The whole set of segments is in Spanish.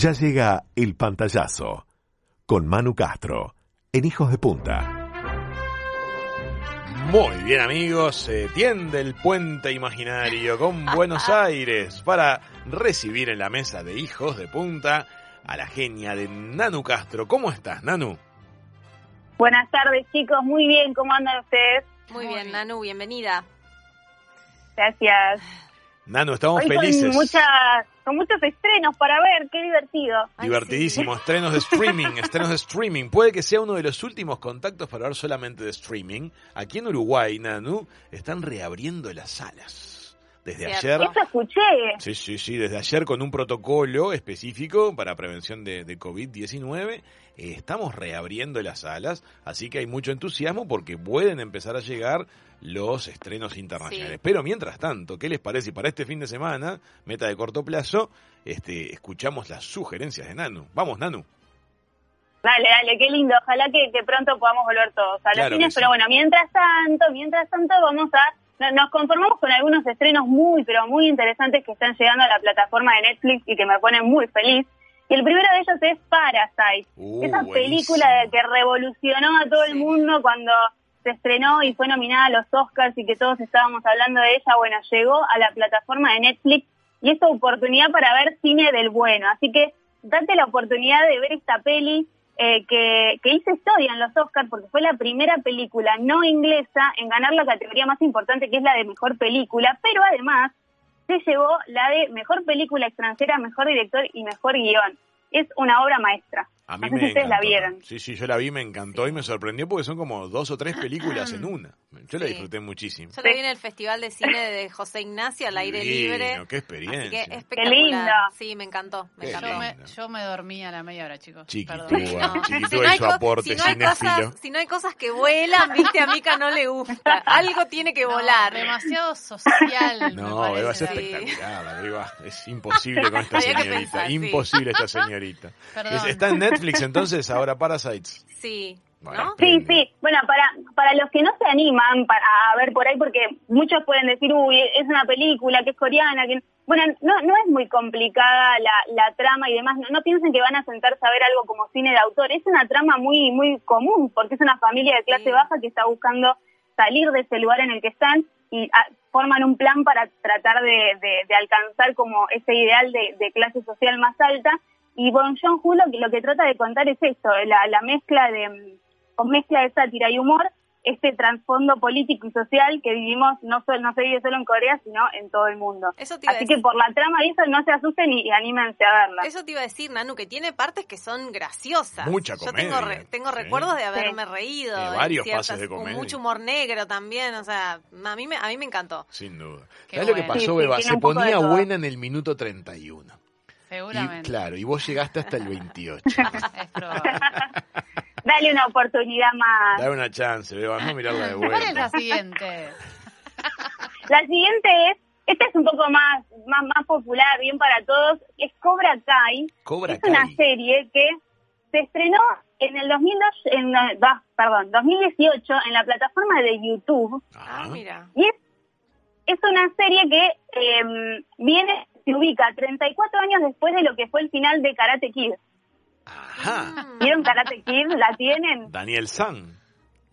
Ya llega el pantallazo con Manu Castro en Hijos de Punta. Muy bien amigos, se tiende el puente imaginario con Buenos Aires para recibir en la mesa de Hijos de Punta a la genia de Nanu Castro. ¿Cómo estás, Nanu? Buenas tardes chicos, muy bien, ¿cómo andan ustedes? Muy, bien, Nanu, bienvenida. Gracias. Nanu, estamos Hoy felices. Con, muchas, con muchos estrenos para ver, qué divertido. Divertidísimo, estrenos de streaming, estrenos de streaming. Puede que sea uno de los últimos contactos para hablar solamente de streaming. Aquí en Uruguay, Nanu, están reabriendo las salas. Desde ayer. Eso escuché. Sí, sí, sí, desde ayer con un protocolo específico para prevención de, de COVID-19. Eh, estamos reabriendo las salas, así que hay mucho entusiasmo porque pueden empezar a llegar los estrenos internacionales. Sí. Pero mientras tanto, ¿qué les parece? Y para este fin de semana, meta de corto plazo, este, escuchamos las sugerencias de Nanu. Vamos, Nanu. Dale, dale, qué lindo. Ojalá que, que pronto podamos volver todos a los Claro cines. sí. Pero bueno, mientras tanto, mientras tanto vamos a... no- Nos conformamos con algunos estrenos muy, pero muy interesantes que están llegando a la plataforma de Netflix y que me ponen muy feliz. Y el primero de ellos es Parasite. Uh, Esa buenísimo. película que revolucionó a todo el mundo cuando se estrenó y fue nominada a los Oscars y que todos estábamos hablando de ella, bueno, llegó a la plataforma de Netflix y es tu oportunidad para ver cine del bueno. Así que date la oportunidad de ver esta peli eh, que, que hizo historia en los Oscars porque fue la primera película no inglesa en ganar la categoría más importante que es la de mejor película, pero además se llevó la de mejor película extranjera, mejor director y mejor guion. Es una obra maestra. A mí No sé me si ustedes la encantó. vieron. Sí, sí, yo la vi, me encantó y me sorprendió porque son como dos o tres películas en una. Yo la disfruté muchísimo. Yo la vi en el Festival de Cine de José Ignacio al aire Divino, libre. Qué Así que experiencia. espectacular. lindo. Sí, me encantó, me Qué encantó. Yo me, yo me dormí a la media hora, chicos. Chiquitúa, Perdón. No. chiquitúa Si no su aporte si no hay cosas, si no hay cosas que vuelan, viste, a Mica no le gusta. Algo tiene que No, volar. demasiado social. No. Eva es espectacular, Eva. Es imposible con esta señorita. pensar, sí. imposible esta señorita. Perdón. Está en Netflix entonces ahora Parasites. Sí, Bueno. ¿no? Sí, sí. Bueno, para, para los que no se animan para, a ver por ahí, porque muchos pueden decir, uy, es una película que es coreana, que... Bueno, no, no es muy complicada la, la trama y demás. No, no piensen que van a sentarse a ver algo como cine de autor. Es una trama muy, muy común, porque es una familia de clase Sí. baja que está buscando salir de ese lugar en el que están y ah, forman un plan para tratar de, de- de alcanzar como ese ideal de, de clase social más alta. Y Bon Joon-ho lo, que- lo que trata de contar es esto, la, la mezcla de mm, con mezcla de sátira y humor, este trasfondo político y social que vivimos no, so- no se vive solo en Corea, sino en todo el mundo. Eso te iba a Así que por la trama y eso no se asusten y, y anímense a verla. Eso te iba a decir, Nanu, que tiene partes que son graciosas. Mucha Yo tengo, comedia, re- tengo sí. recuerdos de haberme reído. En varios ciertas- pases de Con comedia. mucho humor negro también, o sea, a mí me, a mí me encantó. Sin duda. Qué ¿Sabes lo que pasó, Sí, sí, Eva? tiene Se de ponía buena en el minuto 31. Y, Seguramente. claro, y vos llegaste hasta el 28. Es probable. Dale una oportunidad más. Dale una chance, Eva, no mirarla de ¿Cuál es la vuelta. siguiente? La siguiente es, esta es un poco más, más, más popular, bien para todos, es Cobra Kai. Cobra es una Kai. serie que se estrenó en el 2002, en, ah, perdón, 2018 en la plataforma de YouTube. Ah, mira. Y es, es una serie que eh, viene, se ubica 34 años después de lo que fue el final de Karate Kid. Ajá. ¿Vieron Karate Kid? ¿La tienen? Daniel San.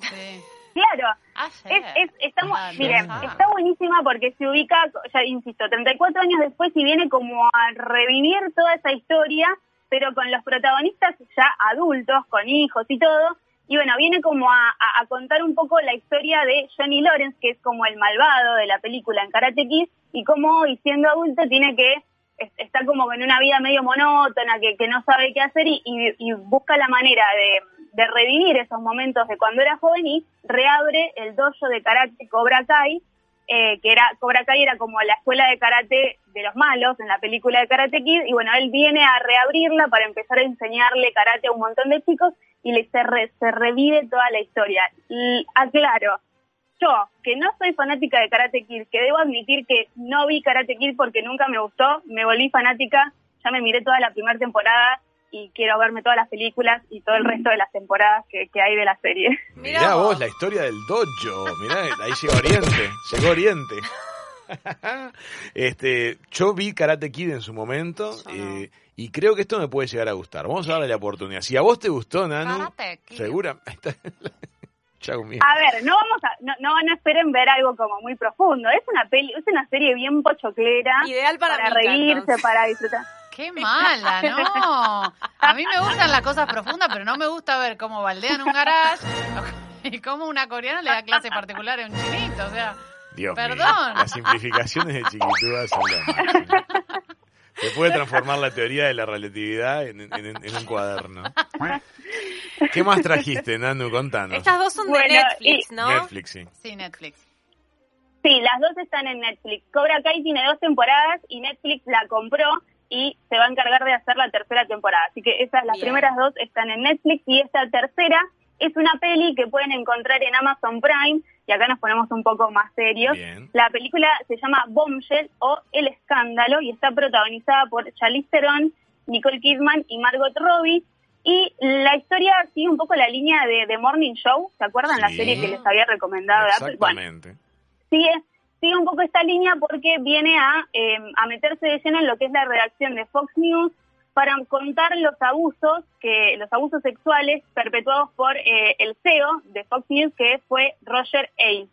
Sí. Claro. Ayer. Es, es, estamos, Ah, miren, bien. está buenísima porque se ubica, ya insisto, 34 años después y viene como a revivir toda esa historia, pero con los protagonistas ya adultos, con hijos y todo. Y bueno, viene como a, contar un poco la historia de Johnny Lawrence, que es como el malvado de la película en Karate Kid, y cómo, hoy siendo adulto, tiene que es- está como en una vida medio monótona, que, que no sabe qué hacer y, y- y busca la manera de, de revivir esos momentos de cuando era joven y reabre el dojo de karate Cobra Kai, eh, que era Cobra Kai era como la escuela de karate de los malos en la película de Karate Kid y bueno, él viene a reabrirla para empezar a enseñarle karate a un montón de chicos y le se, re- se revive toda la historia. Y aclaro, yo, que no soy fanática de Karate Kid, que debo admitir que no vi Karate Kid porque nunca me gustó, me volví fanática, ya me miré toda la primera temporada y quiero verme todas las películas y todo el resto de las temporadas que, que hay de la serie. Mirá vos la historia del dojo. Mirá, ahí llegó Oriente. Llegó Oriente. este, yo vi Karate Kid en su momento no. eh, y creo que esto me puede llegar a gustar. Vamos a darle la oportunidad. Si a vos te gustó, Nanu, Karate Kid. segura. Chau. A ver, no vamos a, no, no, no esperen ver algo como muy profundo. Es una peli, es una serie bien pochoclera. Ideal para reírse, entonces. para disfrutar. Qué mala, ¿no? A mí me gustan las cosas profundas, pero no me gusta ver cómo baldean un garage y cómo una coreana le da clase particular a un chinito. O sea, Dios mío. Perdón. Las simplificaciones de chiquitudas son máximo. Se puede transformar la teoría de la relatividad en, en- en un cuaderno. ¿Qué más trajiste, Nanu? Contanos. Estas dos son de Bueno, Netflix, y- ¿no? Netflix, sí. sí, Netflix. Sí, las dos están en Netflix. Cobra Kai tiene dos temporadas y Netflix la compró y se va a encargar de hacer la tercera temporada. Así que esas, las Bien. primeras dos están en Netflix y esta tercera es una peli que pueden encontrar en Amazon Prime y acá nos ponemos un poco más serios. Bien. La película se llama Bombshell o El Escándalo y está protagonizada por Charlize Theron, Nicole Kidman y Margot Robbie. Y la historia sigue un poco la línea de The Morning Show, ¿se acuerdan la serie que les había recomendado de Apple? Bueno, Exactamente. sigue, sigue un poco esta línea porque viene a, eh, a meterse de lleno en lo que es la redacción de Fox News para contar los abusos que los abusos sexuales perpetuados por eh, el CEO de Fox News que fue Roger Ailes.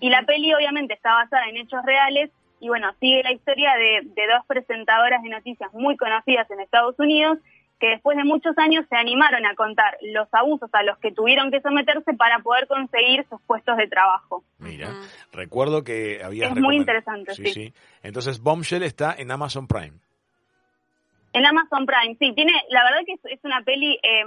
Y la peli obviamente está basada en hechos reales y bueno, sigue la historia de, de dos presentadoras de noticias muy conocidas en Estados Unidos que después de muchos años se animaron a contar los abusos a los que tuvieron que someterse para poder conseguir sus puestos de trabajo. Mira, recuerdo que había Es muy interesante, sí. Entonces, Bombshell está en Amazon Prime. En Amazon Prime, sí, tiene, la verdad que es, una peli, eh,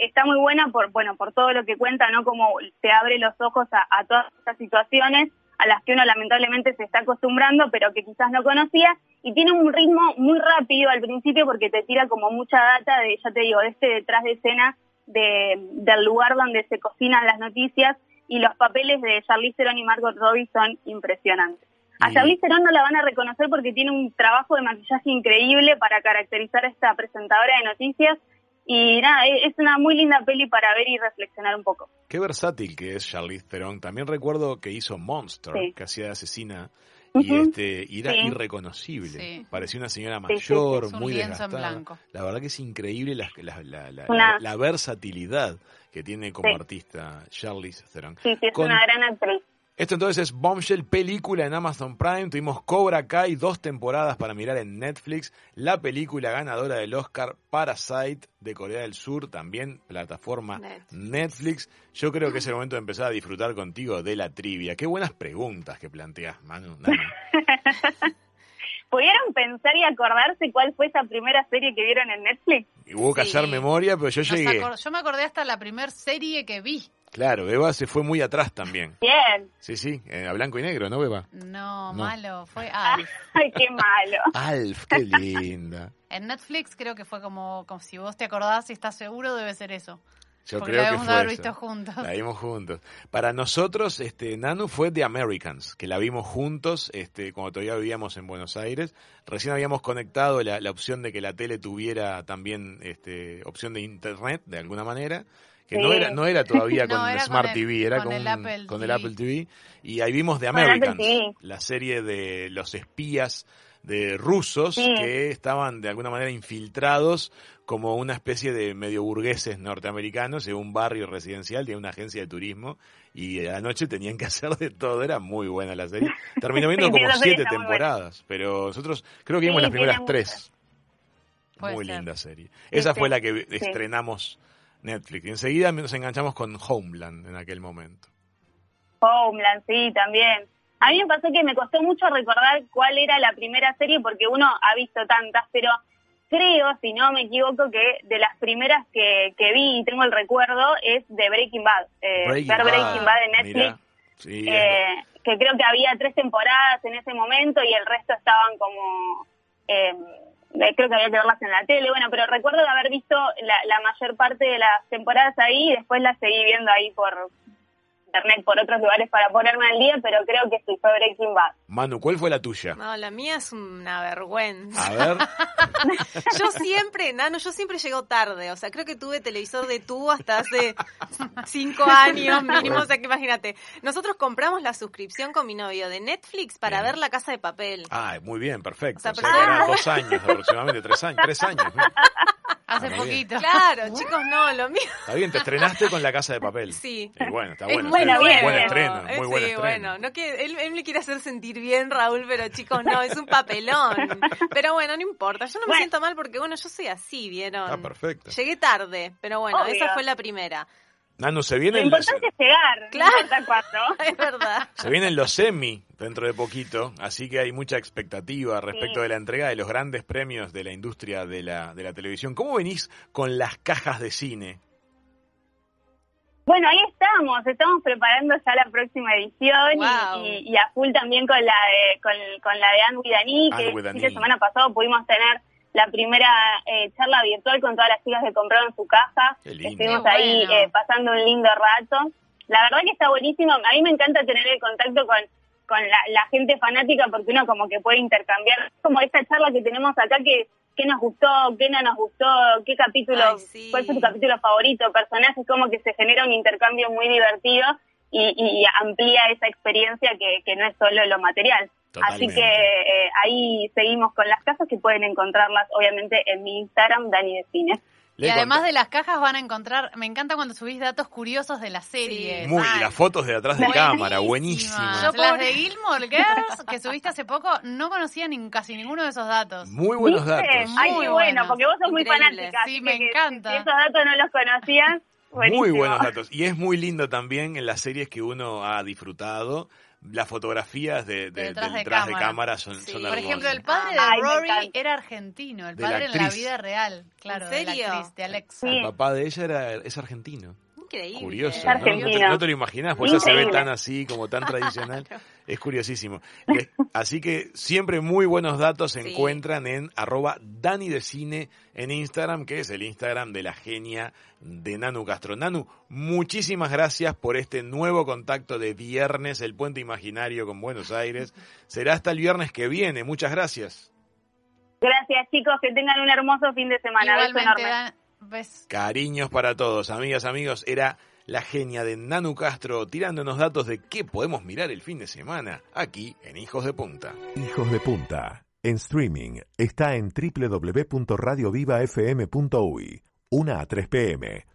está muy buena por, bueno, por todo lo que cuenta, ¿no? Como te abre los ojos a, todas estas situaciones a las que uno lamentablemente se está acostumbrando, pero que quizás no conocía, y tiene un ritmo muy rápido al principio porque te tira como mucha data de, ya te digo, este detrás de escena de, del lugar donde se cocinan las noticias, y los papeles de Charlize Theron y Margot Robbie son impresionantes. A Charlize Theron no la van a reconocer porque tiene un trabajo de maquillaje increíble para caracterizar a esta presentadora de noticias. Y nada, e- es una muy linda peli para ver y reflexionar un poco. Qué versátil que es Charlize Theron. También recuerdo que hizo Monster, Sí. que hacía de asesina, y, este, y era Sí. irreconocible. Sí. Parecía una señora Sí, sí, mayor, un muy desgastada. blanco. La verdad que es increíble la, la, la- la- Una- la- la versatilidad que tiene como Sí. artista Charlize Theron. Sí, sí, es Con- una gran actriz. Esto entonces es Bombshell, película en Amazon Prime. Tuvimos Cobra Kai, dos temporadas para mirar en Netflix. La película ganadora del Oscar, Parasite, de Corea del Sur, también plataforma Netflix. Netflix. Yo creo que es el momento de empezar a disfrutar contigo de la trivia. Qué buenas preguntas que planteas, Manu. ¿Pudieron pensar y acordarse cuál fue esa primera serie que vieron en Netflix? Y hubo que Sí. hacer memoria, pero yo Nos llegué. Yo me acordé hasta la primer serie que vi. Claro, Eva se fue muy atrás también. Bien. Sí, sí, eh, a blanco y negro, ¿no, Eva? No, No. malo. Fue Alf. Ay, qué malo. Alf, qué linda. En Netflix creo que fue como, como si vos te acordás y estás seguro, debe ser eso. Yo Porque creo la que fue haber eso. juntos. La vimos juntos. Para nosotros, este, Nanu fue The Americans, que la vimos juntos, este, cuando todavía vivíamos en Buenos Aires. Recién habíamos conectado la, la opción de que la tele tuviera también, este, opción de internet, de alguna manera. Que no era, no era todavía No, con el era con Smart el- TV, era con con, el Apple con el TV. Apple TV. Y ahí vimos The Con Americans, la serie de los espías de rusos Sí. que estaban de alguna manera infiltrados como una especie de medio burgueses norteamericanos en un barrio residencial de una agencia de turismo y a la noche tenían que hacer de todo, era muy buena la serie. Terminó viendo Sí, como siete temporadas, pero nosotros creo que vimos Sí, las primeras tres. Puede muy ser. linda serie. Esa sí, fue la que estrenamos Netflix. Y enseguida nos enganchamos con Homeland en aquel momento. Homeland, sí, también. A mí me pasó que me costó mucho recordar cuál era la primera serie porque uno ha visto tantas, pero creo, si no me equivoco, que de las primeras que, que vi y tengo el recuerdo es de Breaking Bad. Eh, ver Breaking Bad en Netflix. Sí, eh, que creo que había tres temporadas en ese momento y el resto estaban como eh, eh, creo que había que verlas en la tele bueno pero recuerdo de haber visto la, la mayor parte de las temporadas ahí y después las seguí viendo ahí por internet por otros lugares para ponerme al día, pero creo que sí, fue Breaking Bad. Manu, ¿cuál fue la tuya? No, la mía es una vergüenza. A ver. Yo siempre, Nano, yo siempre llego tarde. O sea, creo que tuve televisor de tubo hasta hace cinco años mínimo. O sea, que imagínate. Nosotros compramos la suscripción con mi novio de Netflix para Bien. ver La Casa de Papel. Ah, muy bien, perfecto. O sea, O sea, pero- que eran dos años aproximadamente, tres años, tres años. ¿no? Hace Ah, bien. poquito. Claro, chicos, no, lo mío. Está bien, te estrenaste con la casa de papel. Sí. Y bueno, está Es bueno. muy está bueno, Buen bien. estreno, buen sí, estreno. bueno, no que, él, él me quiere hacer sentir bien, Raúl, pero chicos, no, es un papelón. Pero bueno, no importa, yo no me Bueno. siento mal porque, bueno, yo soy así, ¿vieron? Está perfecto. Llegué tarde, pero bueno, Obvio. esa fue la primera. Nano, se Lo vienen, importante es llegar, Claro. no. Es verdad. se vienen los semi dentro de poquito, así que hay mucha expectativa respecto Sí. de la entrega de los grandes premios de la industria de la, de la televisión. ¿Cómo venís con las cajas de cine? Bueno, ahí estamos, estamos preparando ya la próxima edición y- Wow. y, y a full también con la de, con, con la de Anne with Dani, Anne que Dani. de semana pasado pudimos tener la primera eh, charla virtual con todas las chicas que compraron su casa. Estuvimos ahí bueno. eh, pasando un lindo rato. La verdad que está buenísimo. A mí me encanta tener el contacto con, con la, la gente fanática porque uno como que puede intercambiar. Como esta charla que tenemos acá que qué nos gustó, qué no nos gustó, qué capítulo, Ay, sí. cuál fue tu capítulo favorito, personajes, como que se genera un intercambio muy divertido y, y amplía esa experiencia que, que no es solo lo material. Así que eh, ahí seguimos con las casas que pueden encontrarlas obviamente en mi Instagram, Dani de Cine. Y además conté- de las cajas van a encontrar, me encanta cuando subís datos curiosos de la serie. Sí. Muy, las fotos de atrás de cámara, buenísimas. Yo las de Gilmore Girls que subiste hace poco no conocía ni, casi ninguno de esos datos. Muy buenos ¿Viste? datos. Ay, Muy bueno, buenos. porque vos sos muy fanática. Sí, me que encanta. Si esos datos no los conocías, buenísimo. Muy buenos datos. Y es muy lindo también en las series que uno ha disfrutado. Las fotografías de, de- Detrás del de detrás de cámara. son, Sí. son Por ejemplo, el padre de Ay, Rory era argentino, el De la padre en la vida real, claro, ¿En de la serio? actriz, de Alexa. Sí. El papá de ella era, es argentino. Increíble. Curioso. ¿no? No, te, argentino. no te lo imaginas, pues ya se ve tan así, como tan tradicional. Es curiosísimo. Así que siempre muy buenos datos se Sí. encuentran en arroba Dani de Cine en Instagram, que es el Instagram de la genia de Nanu Castro. Nanu, muchísimas gracias por este nuevo contacto de viernes, el puente imaginario con Buenos Aires. Será hasta el viernes que viene. Muchas gracias. Gracias chicos, que tengan un hermoso fin de semana. Beso Igualmente, enorme. Cariños para todos, amigas, amigos. Era la genia de Nanu Castro tirándonos datos de qué podemos mirar el fin de semana aquí en Hijos de Punta. Hijos de Punta. En streaming está en www.radiovivafm.uy. 1 a 3 pm